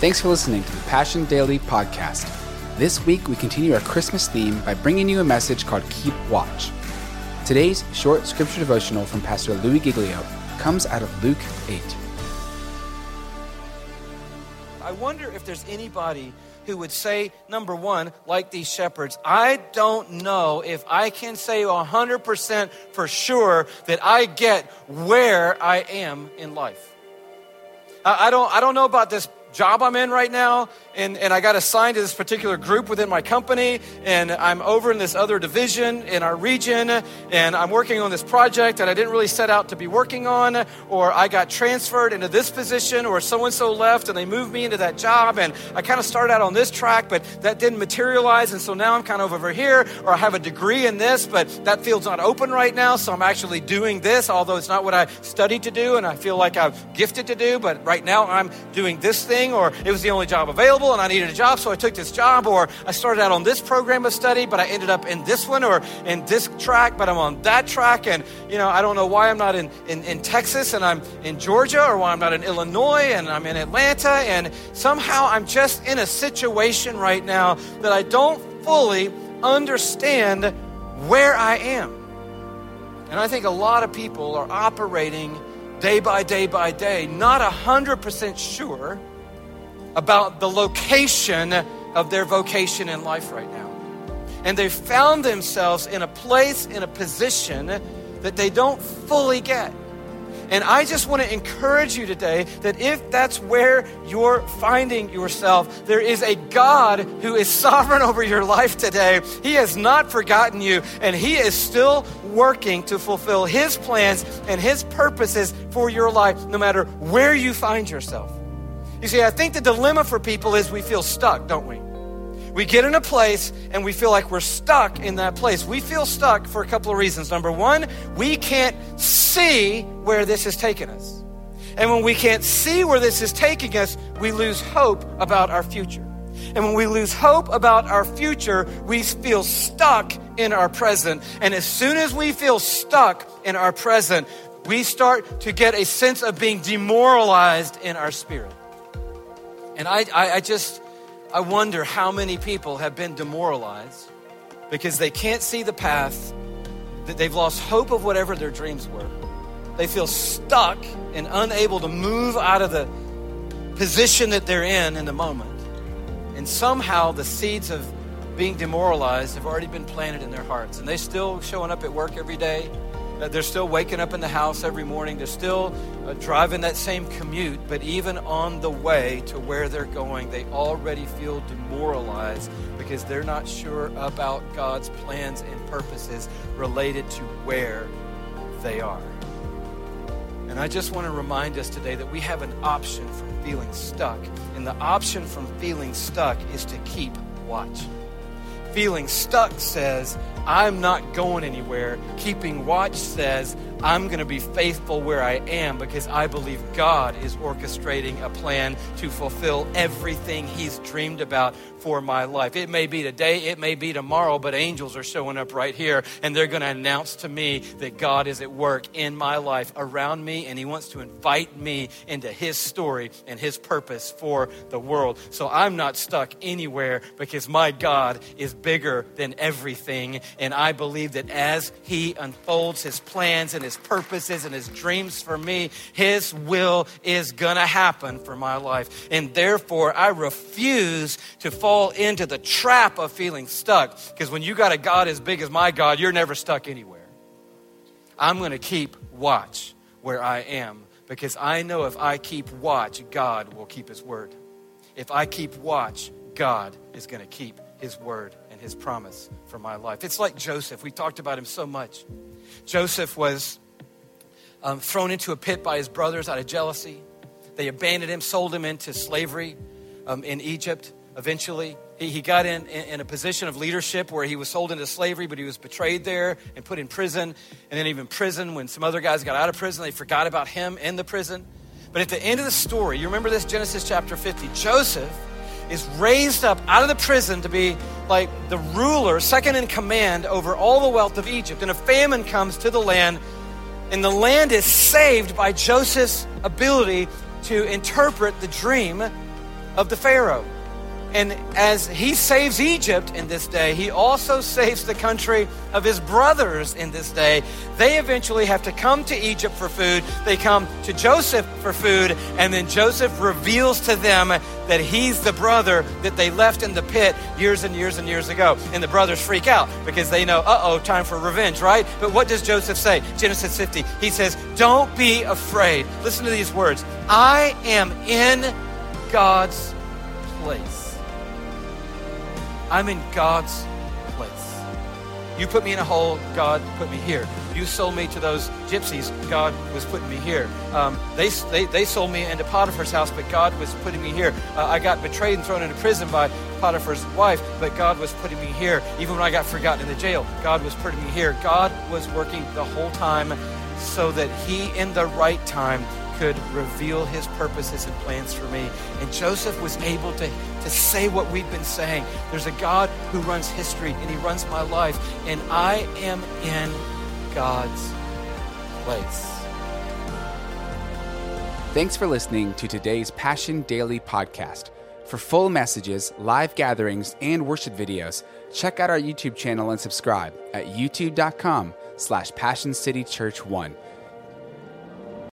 Thanks for listening to the Passion Daily podcast. This week, we continue our Christmas theme by bringing you a message called Keep Watch. Today's short scripture devotional from Pastor Louie Giglio comes out of Luke 8. I wonder if there's anybody who would say, number one, like these shepherds, I don't know if I can say 100% for sure that I get where I am in life. I, don't, I don't know about this job I'm in right now, and, and I got assigned to this particular group within my company, and I'm over in this other division in our region, and I'm working on this project that I didn't really set out to be working on, or I got transferred into this position, or so and so left and they moved me into that job, and I kind of started out on this track, but that didn't materialize, and so now I'm kind of over here, or I have a degree in this, but that field's not open right now, so I'm actually doing this, although it's not what I studied to do, and I feel like I'm gifted to do, but right now I'm doing this thing thing, or it was the only job available and I needed a job, so I took this job, or I started out on this program of study, but I ended up in this one or in this track, but I'm on that track. And, you know, I don't know why I'm not in, in, in Texas and I'm in Georgia, or why I'm not in Illinois and I'm in Atlanta. And somehow I'm just in a situation right now that I don't fully understand where I am. And I think a lot of people are operating day by day by day, not 100% sure about the location of their vocation in life right now. And they found themselves in a place, in a position that they don't fully get. And I just want to encourage you today that if that's where you're finding yourself, there is a God who is sovereign over your life today. He has not forgotten you, and He is still working to fulfill His plans and His purposes for your life, no matter where you find yourself. You see, I think the dilemma for people is we feel stuck, don't we? We get in a place and we feel like we're stuck in that place. We feel stuck for a couple of reasons. Number one, we can't see where this is taking us. And when we can't see where this is taking us, we lose hope about our future. And when we lose hope about our future, we feel stuck in our present. And as soon as we feel stuck in our present, we start to get a sense of being demoralized in our spirit. And I, I, I just, I wonder how many people have been demoralized because they can't see the path, that they've lost hope of whatever their dreams were. They feel stuck and unable to move out of the position that they're in in the moment. And somehow the seeds of being demoralized have already been planted in their hearts. And they're still showing up at work every day they're still waking up in the house every morning. They're still uh, driving that same commute, but even on the way to where they're going, they already feel demoralized because they're not sure about God's plans and purposes related to where they are. And I just want to remind us today that we have an option from feeling stuck. And the option from feeling stuck is to keep watch. Feeling stuck says, I'm not going anywhere. Keeping watch says, I'm going to be faithful where I am because I believe God is orchestrating a plan to fulfill everything He's dreamed about for my life. It may be today, it may be tomorrow, but angels are showing up right here and they're going to announce to me that God is at work in my life, around me, and He wants to invite me into His story and His purpose for the world. So I'm not stuck anywhere because my God is bigger than everything. And I believe that as He unfolds His plans and His purposes and His dreams for me, His will is going to happen for my life. And therefore, I refuse to fall into the trap of feeling stuck. Because when you got a God as big as my God, you're never stuck anywhere. I'm going to keep watch where I am because I know if I keep watch, God will keep his word. If I keep watch, God is going to keep his word and his promise for my life. It's like Joseph. We talked about him so much. Joseph was um, thrown into a pit by his brothers out of jealousy. They abandoned him, sold him into slavery um, in Egypt eventually. He, he got in, in, in, a position of leadership where he was sold into slavery, but he was betrayed there and put in prison. And then, even prison, when some other guys got out of prison, they forgot about him in the prison. But at the end of the story, you remember this Genesis chapter 50, Joseph is raised up out of the prison to be like the ruler, second in command over all the wealth of Egypt. And a famine comes to the land, and the land is saved by Joseph's ability to interpret the dream of the Pharaoh. And as he saves Egypt in this day, he also saves the country of his brothers in this day. They eventually have to come to Egypt for food. They come to Joseph for food, and then Joseph reveals to them that he's the brother that they left in the pit years and years and years ago. And the brothers freak out because they know, uh oh, time for revenge, right? But what does Joseph say? Genesis 50. He says, Don't be afraid. Listen to these words I am in God's place. I'm in God's place. You put me in a hole, God put me here. You sold me to those gypsies, God was putting me here. Um, they, they, they sold me into Potiphar's house, but God was putting me here. Uh, I got betrayed and thrown into prison by Potiphar's wife, but God was putting me here. Even when I got forgotten in the jail, God was putting me here. God was working the whole time so that He, in the right time, could reveal his purposes and plans for me. And Joseph was able to, to say what we've been saying. There's a God who runs history and he runs my life, and I am in God's place. Thanks for listening to today's Passion Daily podcast. For full messages, live gatherings, and worship videos, check out our YouTube channel and subscribe at youtube.com slash Passion City Church 1.